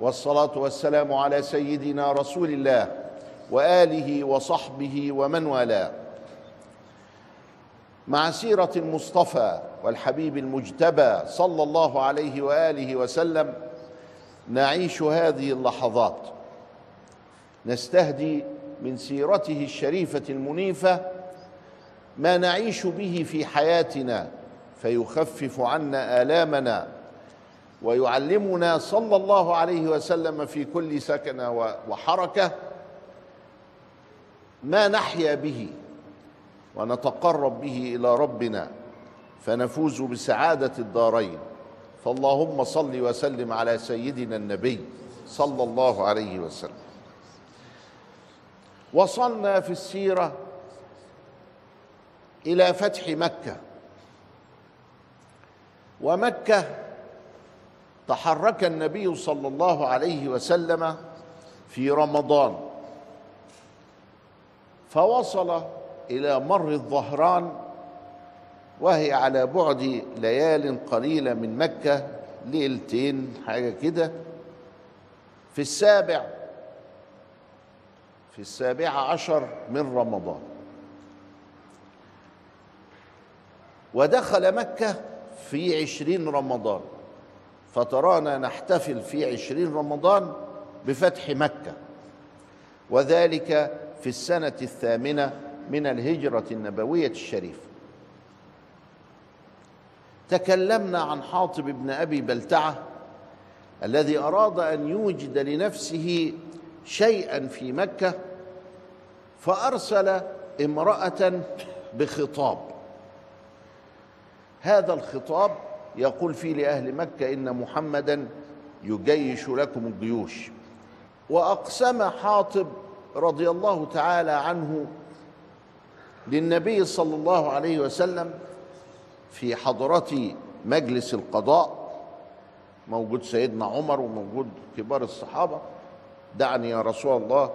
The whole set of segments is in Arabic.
والصلاة والسلام على سيدنا رسول الله وآله وصحبه ومن والاه. مع سيرة المصطفى والحبيب المجتبى صلى الله عليه وآله وسلم نعيش هذه اللحظات. نستهدي من سيرته الشريفة المنيفة ما نعيش به في حياتنا فيخفف عنا آلامنا ويعلمنا صلى الله عليه وسلم في كل سكنة وحركة ما نحيا به ونتقرب به إلى ربنا فنفوز بسعادة الدارين. فاللهم صل وسلم على سيدنا النبي صلى الله عليه وسلم. وصلنا في السيرة إلى فتح مكة. ومكة تحرك النبي صلى الله عليه وسلم في رمضان. فوصل إلى مر الظهران وهي على بعد ليال قليلة من مكة ليلتين حاجة كده. في السابع في السابع عشر من رمضان. ودخل مكة في عشرين رمضان. فترانا نحتفل في عشرين رمضان بفتح مكة. وذلك في السنة الثامنة من الهجرة النبوية الشريفة. تكلمنا عن حاطب بن أبي بلتعة الذي أراد أن يوجد لنفسه شيئا في مكة فأرسل امرأة بخطاب. هذا الخطاب يقول فيه لأهل مكة إن محمدا يجيش لكم الجيوش. وأقسم حاطب رضي الله تعالى عنه للنبي صلى الله عليه وسلم في حضرة مجلس القضاء موجود سيدنا عمر وموجود كبار الصحابة دعني يا رسول الله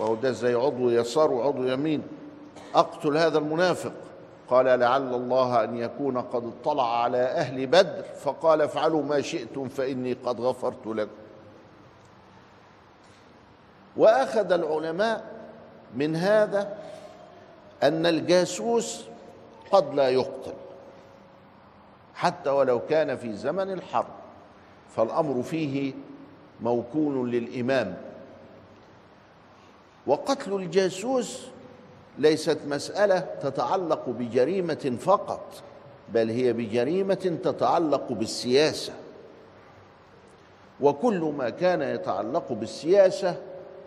وهو ده زي عضو يسار وعضو يمين أقتل هذا المنافق. قال لعل الله أن يكون قد اطلع على أهل بدر فقال افعلوا ما شئتم فإني قد غفرت لكم. وأخذ العلماء من هذا أن الجاسوس قد لا يقتل حتى ولو كان في زمن الحرب فالأمر فيه موكول للإمام. وقتل الجاسوس ليست مسألة تتعلق بجريمة فقط بل هي بجريمة تتعلق بالسياسة. وكل ما كان يتعلق بالسياسة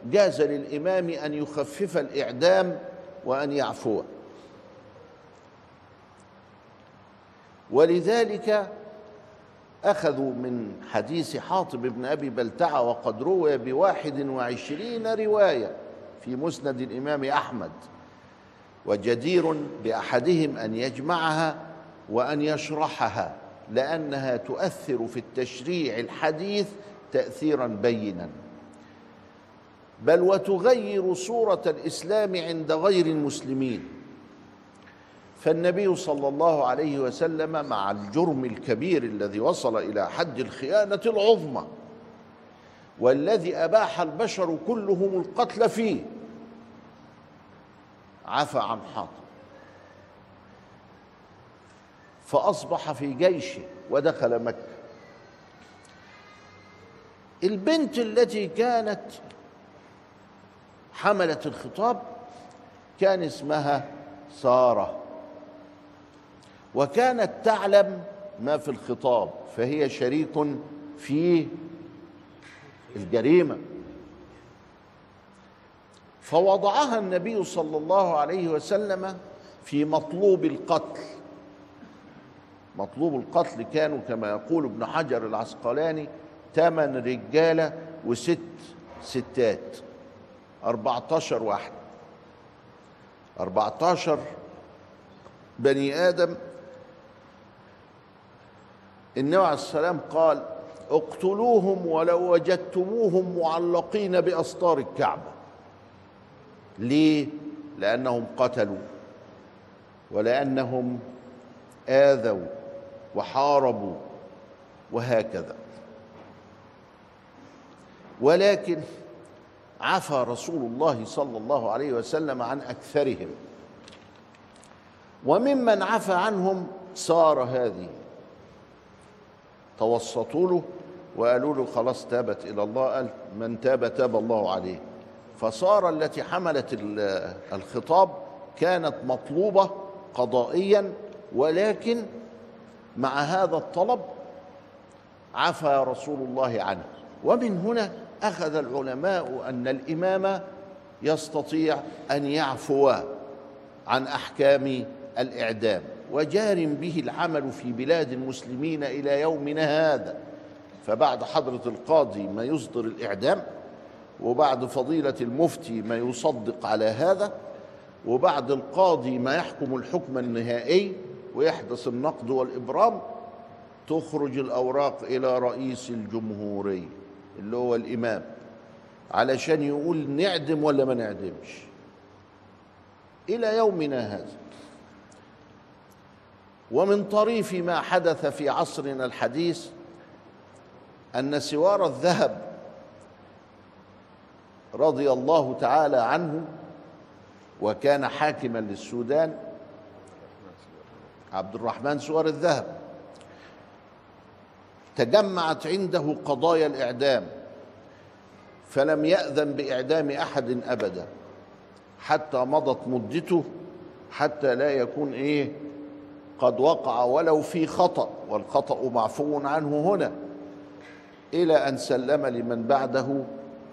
جاز للإمام أن يخفف الإعدام وأن يعفو. ولذلك أخذوا من حديث حاطب بن أبي بلتعة وقد روي بواحد وعشرين رواية في مسند الإمام أحمد. وجدير بأحدهم أن يجمعها وأن يشرحها لأنها تؤثر في التشريع الحديث تاثيرا بينا. بل وتغير صورة الإسلام عند غير المسلمين. فالنبي صلى الله عليه وسلم مع الجرم الكبير الذي وصل إلى حد الخيانة العظمى والذي أباح البشر كلهم القتل فيه. عفى عن حاطب. فأصبح في جيشه ودخل مكة. البنت التي كانت حملت الخطاب كان اسمها سارة. وكانت تعلم ما في الخطاب فهي شريك في الجريمة. فوضعها النبي صلى الله عليه وسلم في مطلوب القتل. مطلوب القتل كانوا كما يقول ابن حجر العسقلاني ثمان رجاله وست ستات. 14 واحد. 14 بني آدم. النبي عليه السلام قال اقتلوهم ولو وجدتموهم معلقين بأسطار الكعبة. ليه؟ لأنهم قتلوا ولأنهم آذوا وحاربوا وهكذا. ولكن عفى رسول الله صلى الله عليه وسلم عن أكثرهم. وممن عفى عنهم سار هذه توسطوا له وقالوا له خلاص تابت إلى الله قال من تاب تاب الله عليه. فصار التي حملت الخطاب كانت مطلوبة قضائيا ولكن مع هذا الطلب عفى رسول الله عنه. ومن هنا أخذ العلماء أن الإمام يستطيع أن يعفو عن أحكام الإعدام وجار به العمل في بلاد المسلمين إلى يومنا هذا. فبعد حضرة القاضي ما يصدر الإعدام وبعد فضيلة المفتي ما يصدق على هذا وبعد القاضي ما يحكم الحكم النهائي ويحدث النقد والإبرام تخرج الأوراق إلى رئيس الجمهورية اللي هو الإمام علشان يقول نعدم ولا ما نعدمش. إلى يومنا هذا. ومن طريف ما حدث في عصرنا الحديث أن سوار الذهب رضي الله تعالى عنه وكان حاكما للسودان. عبد الرحمن سوار الذهب. تجمعت عنده قضايا الإعدام فلم يأذن بإعدام أحد أبدا حتى مضت مدته حتى لا يكون إيه قد وقع ولو في خطأ والخطأ معفو عنه هنا إلى أن سلم لمن بعده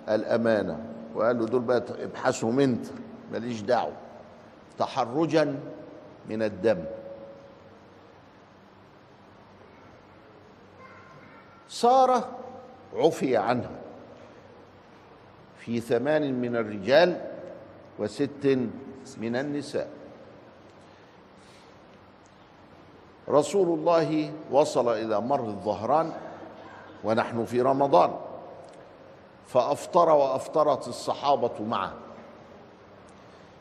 الأمانة وقال له دول بقى ابحثهم أنت ماليش دعوة. تحرجا من الدم. سارة عفي عنها. في ثمان من الرجال وست من النساء. رسول الله وصل إلى مر الظهران ونحن في رمضان. فأفطر وأفطرت الصحابة معه.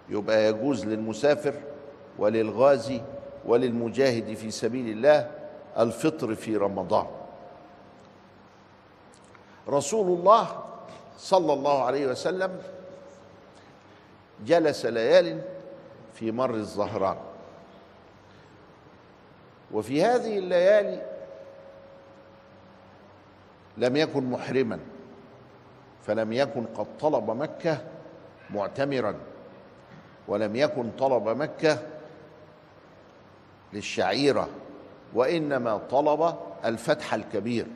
يبقى يجوز للمسافر وللغازي وللمجاهد في سبيل الله الفطر في رمضان. رسول الله صلى الله عليه وسلم جلس ليال في مر الظهران وفي هذه الليالي لم يكن محرما. فلم يكن قد طلب مكة معتمرا ولم يكن طلب مكة للشعيرة وإنما طلب الفتح الكبير.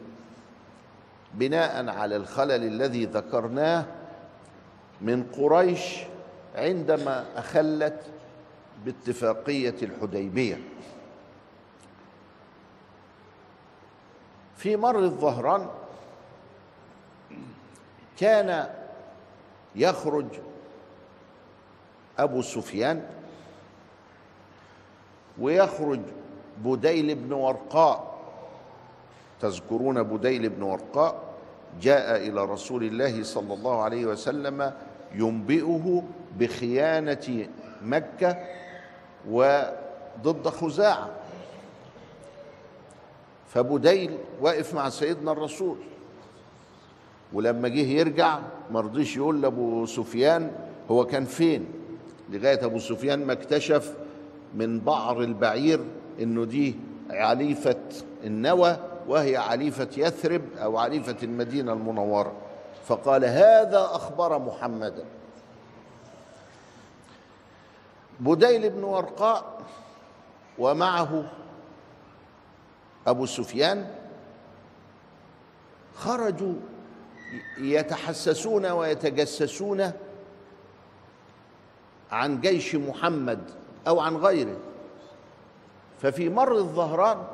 بناء على الخلل الذي ذكرناه من قريش عندما أخلت باتفاقية الحديبية. في مر الظهران كان يخرج أبو سفيان ويخرج بديل بن ورقاء. تذكرون بديل بن ورقاء جاء إلى رسول الله صلى الله عليه وسلم ينبئه بخيانة مكة وضد خزاعة. فبديل واقف مع سيدنا الرسول. ولما جه يرجع ما رضيش يقول لأبو سفيان هو كان فين؟ لغاية أبو سفيان ما اكتشف من بعر البعير إنه دي عليفة النوى وهي عليفة يثرب أو عليفة المدينة المنورة. فقال هذا أخبر محمدا. بديل بن ورقاء ومعه أبو سفيان خرجوا يتحسسون ويتجسسون عن جيش محمد أو عن غيره. ففي مر الظهران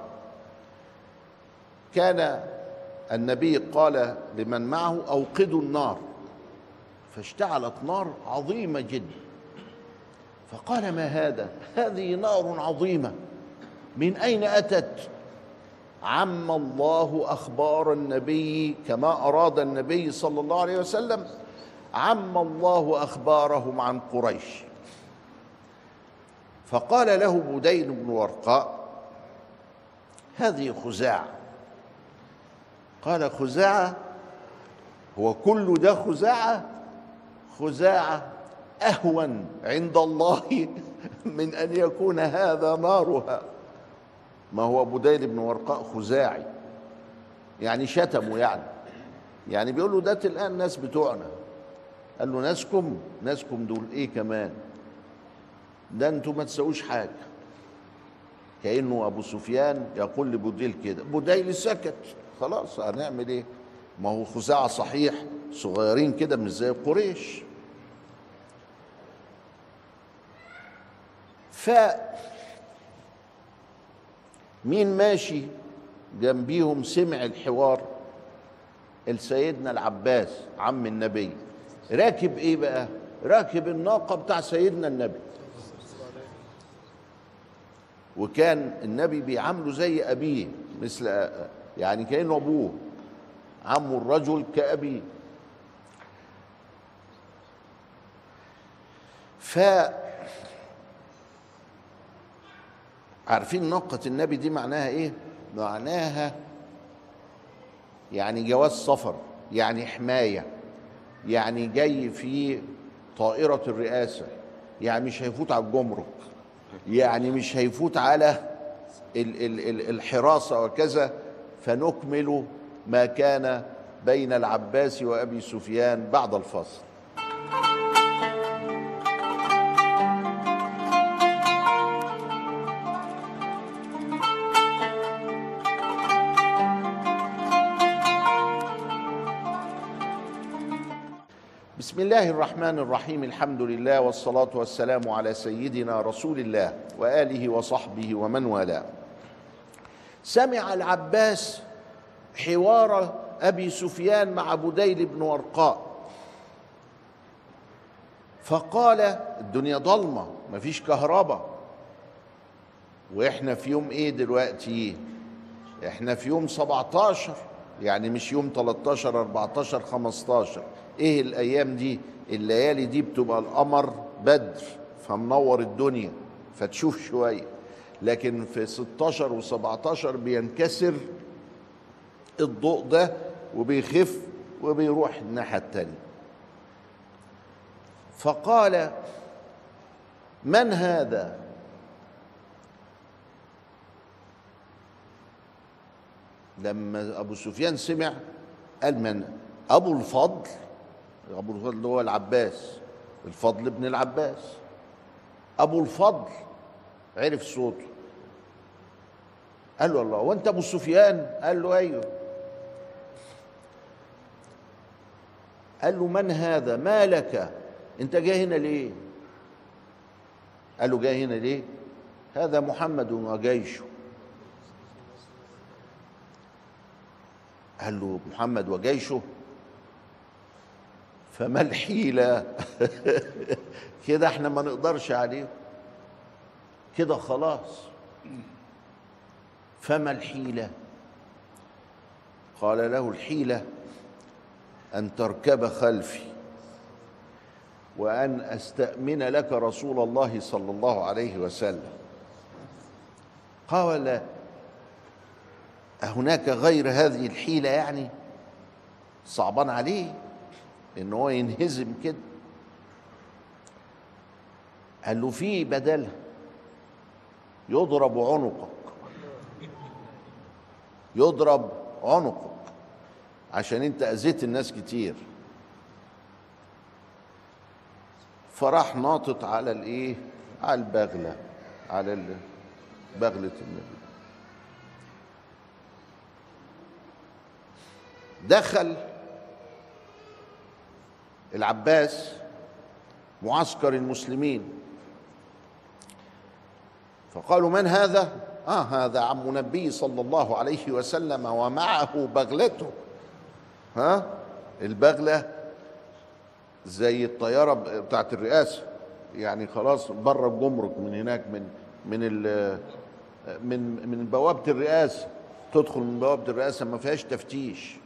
كان النبي قال لمن معه أوقدوا النار. فاشتعلت نار عظيمة جدا. فقال ما هذا؟ هذه نار عظيمة. من أين أتت؟ عم الله أخبار النبي كما أراد النبي صلى الله عليه وسلم. عم الله أخبارهم عن قريش. فقال له بدين بن ورقاء هذه خزاعة. قال خزاعة؟ هو كل ده خزاعة؟ خزاعة أهون عند الله من أن يكون هذا نارها ما هو بديل بن ورقاء خزاعي. يعني شتمه يعني. يعني بيقول له ده الآن ناس بتوعنا. قال له ناسكم؟ ناسكم دول إيه كمان؟ ده أنتوا ما تسووش حاجة. كأنه أبو سفيان يقول لبوديل كده. بوديل سكت. خلاص هنعمل إيه؟ ما هو خزاعة صحيح. صغيرين كده مش زي قريش. ف مين ماشي جنبيهم سمع الحوار؟ السيدنا العباس عم النبي. راكب إيه بقى؟ راكب الناقة بتاع سيدنا النبي. وكان النبي بيعامله زي أبيه مثل يعني كأنه أبوه. عم الرجل كابيه ف عارفين ناقة النبي دي معناها إيه؟ معناها يعني جواز سفر يعني حماية يعني جاي في طائرة الرئاسة يعني مش هيفوت على الجمرك يعني مش هيفوت على ال ال ال الحراسة وكذا فنكمل ما كان بين العباس وأبي سفيان بعد الفصل بسم الله الرحمن الرحيم. الحمد لله والصلاة والسلام على سيدنا رسول الله وآله وصحبه ومن والاه. سمع العباس حوار أبي سفيان مع بديل بن ورقاء فقال الدنيا ضلمة مفيش كهرباء. وإحنا في يوم إيه دلوقتي؟ إحنا في يوم 17 يعني مش يوم 13 14 15 إيه الأيام دي؟ الليالي دي بتبقى القمر بدر فمنور الدنيا فتشوف شوية. لكن في 16 و17 بينكسر الضوء ده وبيخف وبيروح الناحية التانية. فقال من هذا؟ لما أبو سفيان سمع قال من أبو الفضل. أبو الفضل اللي هو العباس الفضل ابن العباس. أبو الفضل عرف صوته. قال له الله وأنت أبو سفيان؟ قال له أيوه. قال له من هذا؟ ما لك؟ أنت جاي هنا ليه؟ قال له جاي هنا ليه؟ هذا محمد وجيشه. قال له محمد وجيشه؟ فما الحيلة؟ كده إحنا ما نقدرش عليه كده خلاص. فما الحيلة؟ قال له الحيلة أن تركب خلفي وأن أستأمن لك رسول الله صلى الله عليه وسلم. قال هناك غير هذه الحيلة يعني؟ صعبان عليه إن هو ينهزم كده. قال له في بدلها يضرب عنقك يضرب عنقك عشان أنت أذيت الناس كتير. فراح ناطط على الإيه؟ على البغلة على بغلة النبي. دخل العباس معسكر المسلمين. فقالوا من هذا؟ آه هذا عم نبي صلى الله عليه وسلم ومعه بغلته. ها؟ البغلة زي الطيارة بتاعت الرئاسه يعني خلاص بره الجمرك من هناك من من من من بوابة الرئاسه تدخل من بوابة الرئاسه ما فيهاش تفتيش.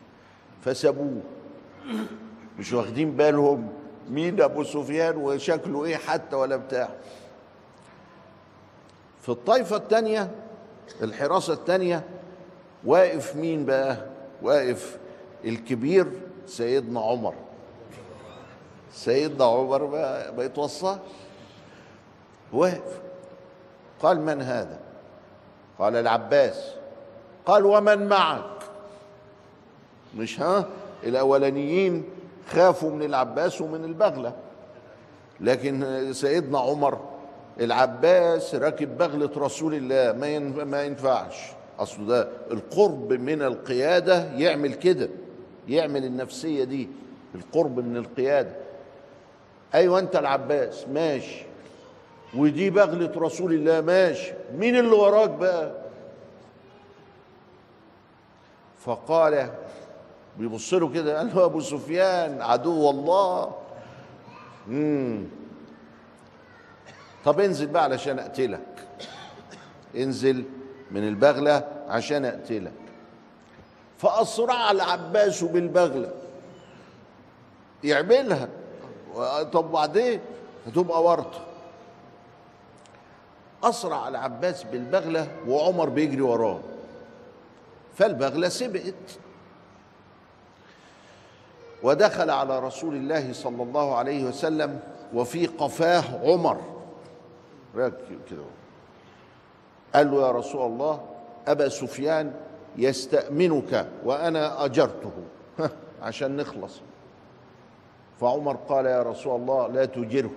فسابوه. مش واخدين بالهم مين أبو سفيان وشكله إيه حتى ولا بتاع. في الطائفة الثانية الحراسة الثانية واقف مين بقى؟ واقف الكبير سيدنا عمر. سيدنا عمر ما, ما واقف. قال من هذا؟ قال العباس. قال ومن معك؟ مش ها؟ الأولانيين خافوا من العباس ومن البغلة. لكن سيدنا عمر العباس راكب بغلة رسول الله ما ما ينفعش. أصل ده القرب من القيادة يعمل كده يعمل النفسية دي القرب من القيادة. أيوه أنت العباس ماشي. ودي بغلة رسول الله ماشي. مين اللي وراك بقى؟ فقال بيبص له كده قال له أبو سفيان عدو الله. امم طب انزل بقى علشان أقتلك. انزل من البغلة عشان أقتلك. فأسرع العباس بالبغلة. يعملها. طب بعدين؟ هتبقى ورطة. أسرع العباس بالبغلة وعمر بيجري وراه. فالبغلة سبقت. ودخل على رسول الله صلى الله عليه وسلم وفي قفاه عمر. كده. قال له يا رسول الله أبا سفيان يستأمنك وأنا أجرته. عشان نخلص. فعمر قال يا رسول الله لا تجره.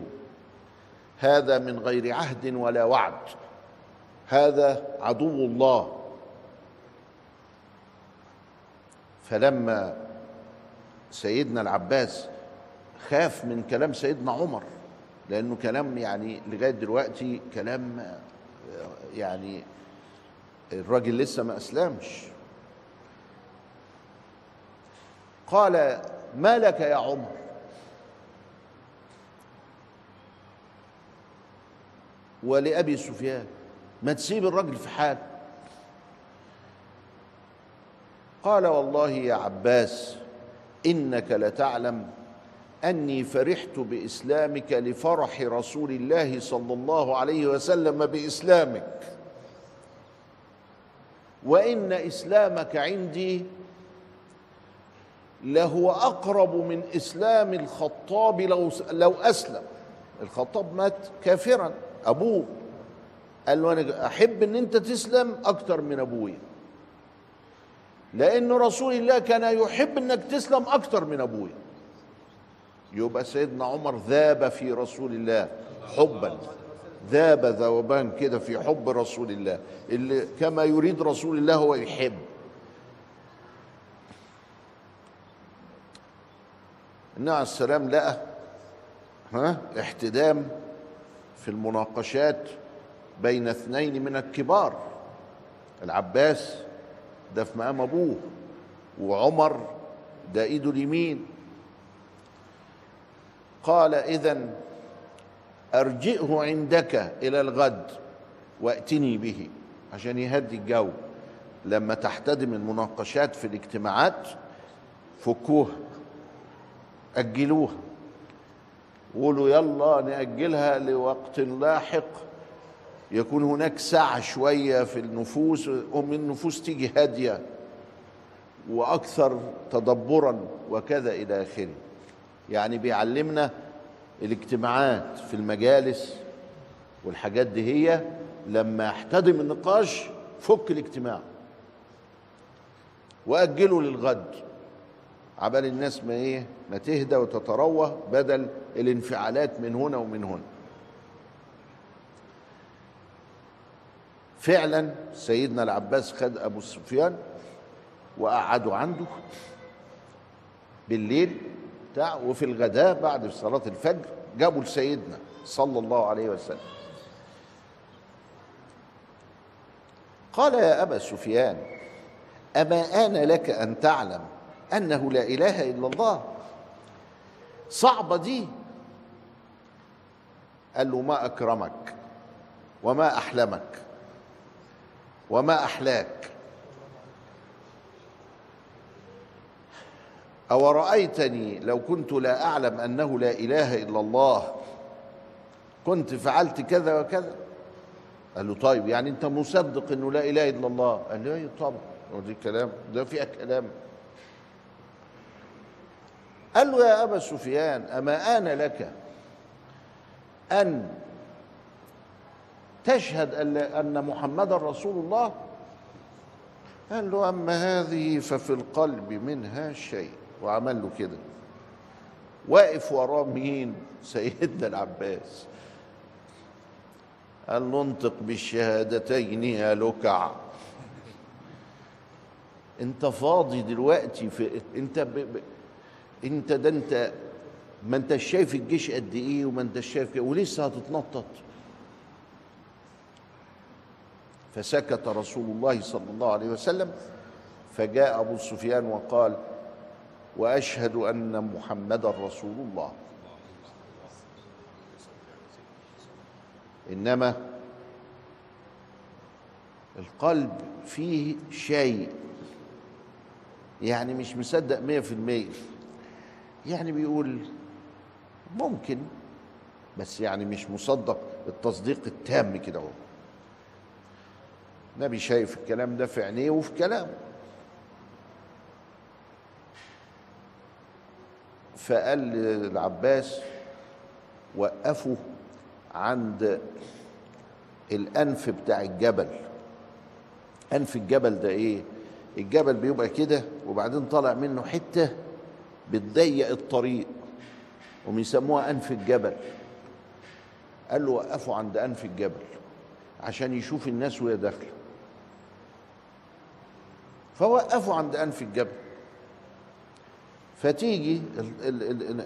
هذا من غير عهد ولا وعد. هذا عدو الله. فلما سيدنا العباس خاف من كلام سيدنا عمر لأنه كلام يعني لغاية دلوقتي كلام يعني الراجل لسه ما أسلمش. قال ما لك يا عمر؟ ولأبي سفيان ما تسيب الرجل في حال. قال والله يا عباس إنك لتعلم أني فرحت بإسلامك لفرح رسول الله صلى الله عليه وسلم بإسلامك. وإن إسلامك عندي لهو أقرب من إسلام الخطاب لو لو أسلم. الخطاب مات كافرا. أبوه قال له أنا أحب إن أنت تسلم أكتر من أبويا. لأن رسول الله كان يحب إنك تسلم أكتر من ابويا يبقى سيدنا عمر ذاب في رسول الله حبا. ذاب ذوبان كده في حب رسول الله. اللي كما يريد رسول الله هو يحب. النبي عليه السلام لقى ها احتدام في المناقشات بين اثنين من الكبار العباس ده في مقام أبوه وعمر ده إيده اليمين. قال اذا أرجئه عندك إلى الغد وأتني به. عشان يهدي الجو. لما تحتدم المناقشات في الاجتماعات فكوها اجلوها قولوا يلا نأجلها لوقت لاحق. يكون هناك سعة شوية في النفوس ومن النفوس تيجي هادية وأكثر تدبرا وكذا إلى آخره. يعني بيعلمنا الاجتماعات في المجالس والحاجات دي هي لما يحتدم النقاش فك الاجتماع وأجله للغد عبال الناس ما إيه ما تهدى وتتروى بدل الانفعالات من هنا ومن هنا. فعلا سيدنا العباس خد أبو سفيان وقعدوا عنده بالليل بتاع وفي الغداء بعد صلاة الفجر جابوا لسيدنا صلى الله عليه وسلم. قال يا أبا سفيان أما آن لك أن تعلم أنه لا إله إلا الله؟ صعبة دي. قال له ما أكرمك وما أحلمك. وما أحلاك. أورأيتني لو كنت لا أعلم أنه لا إله إلا الله؟ كنت فعلت كذا وكذا. قال له طيب يعني أنت مصدق أنه لا إله إلا الله؟ قال له أيوة طبعا. ودي كلام. ده فيها كلام. قال له يا أبا سفيان أما آن لك أن تشهد أن محمدا رسول الله؟ قال له أما هذه ففي القلب منها شيء. وعمل له كده. واقف وراه مين؟ سيدنا العباس. قال له انطق بالشهادتين يا لكع. أنت فاضي دلوقتي في أنت ب... ب... أنت ده أنت ما انت شايف الجيش قد إيه وما انت شايف ولسه هتتنطط. فسكت رسول الله صلى الله عليه وسلم فجاء أبو سفيان وقال وأشهد أن محمدا رسول الله. إنما القلب فيه شيء يعني مش مصدق مية في المية. يعني بيقول ممكن بس يعني مش مصدق التصديق التام كده اهو النبي شايف الكلام ده في عينيه وفي كلامه. فقال للعباس وقفوا عند الأنف بتاع الجبل. أنف الجبل ده إيه؟ الجبل بيبقى كده وبعدين طالع منه حتة بتضيق الطريق وبيسموها أنف الجبل. قال له وقفوا عند أنف الجبل عشان يشوف الناس وهي داخلة. فوقفوا عند أنف الجبل. فتيجي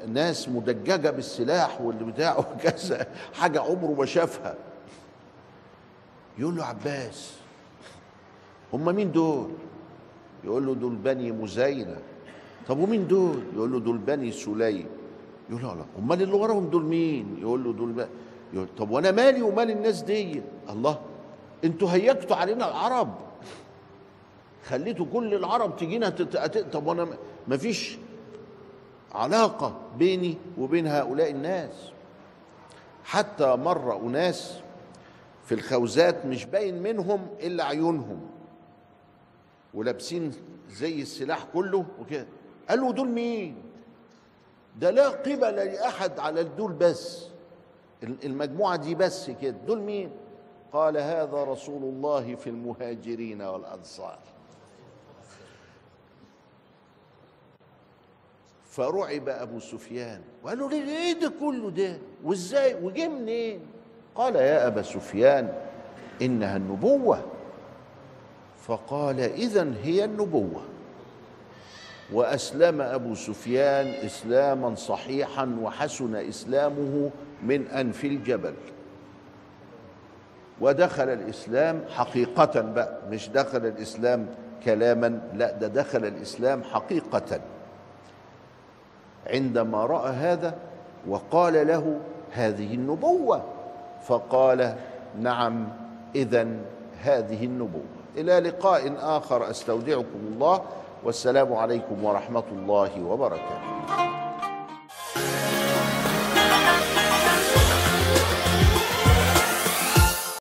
الناس مدججة بالسلاح واللي بتاعه كذا حاجة عمره ما شافها. يقول له عباس هم مين دول؟ يقول له دول بني مزينة. طب ومين دول؟ يقول له دول بني سليم. يقول له أمال اللي وراهم دول مين؟ يقول له دول بقى يقول طب وأنا مالي ومال الناس دي؟ الله أنتوا هيجتوا علينا العرب. خليتوا كل العرب تجينا. طب وأنا ما فيش علاقة بيني وبين هؤلاء الناس. حتى مر أناس في الخوزات مش باين منهم إلا عيونهم ولابسين زي السلاح كله وكده. قالوا دول مين؟ ده لا قبل لأحد على دول بس. المجموعة دي بس كده. دول مين؟ قال هذا رسول الله في المهاجرين والأنصار. فرعب أبو سفيان. وقال له إيه ده كله ده؟ وإزاي؟ وجه منين؟ قال يا أبا سفيان إنها النبوة. فقال إذا هي النبوة. وأسلم أبو سفيان إسلاما صحيحا وحسن إسلامه من أنف الجبل. ودخل الإسلام حقيقة بقى مش دخل الإسلام كلاما لا ده دخل الإسلام حقيقة. عندما رأى هذا وقال له هذه النبوة. فقال نعم اذا هذه النبوة. إلى لقاء آخر أستودعكم الله والسلام عليكم ورحمة الله وبركاته.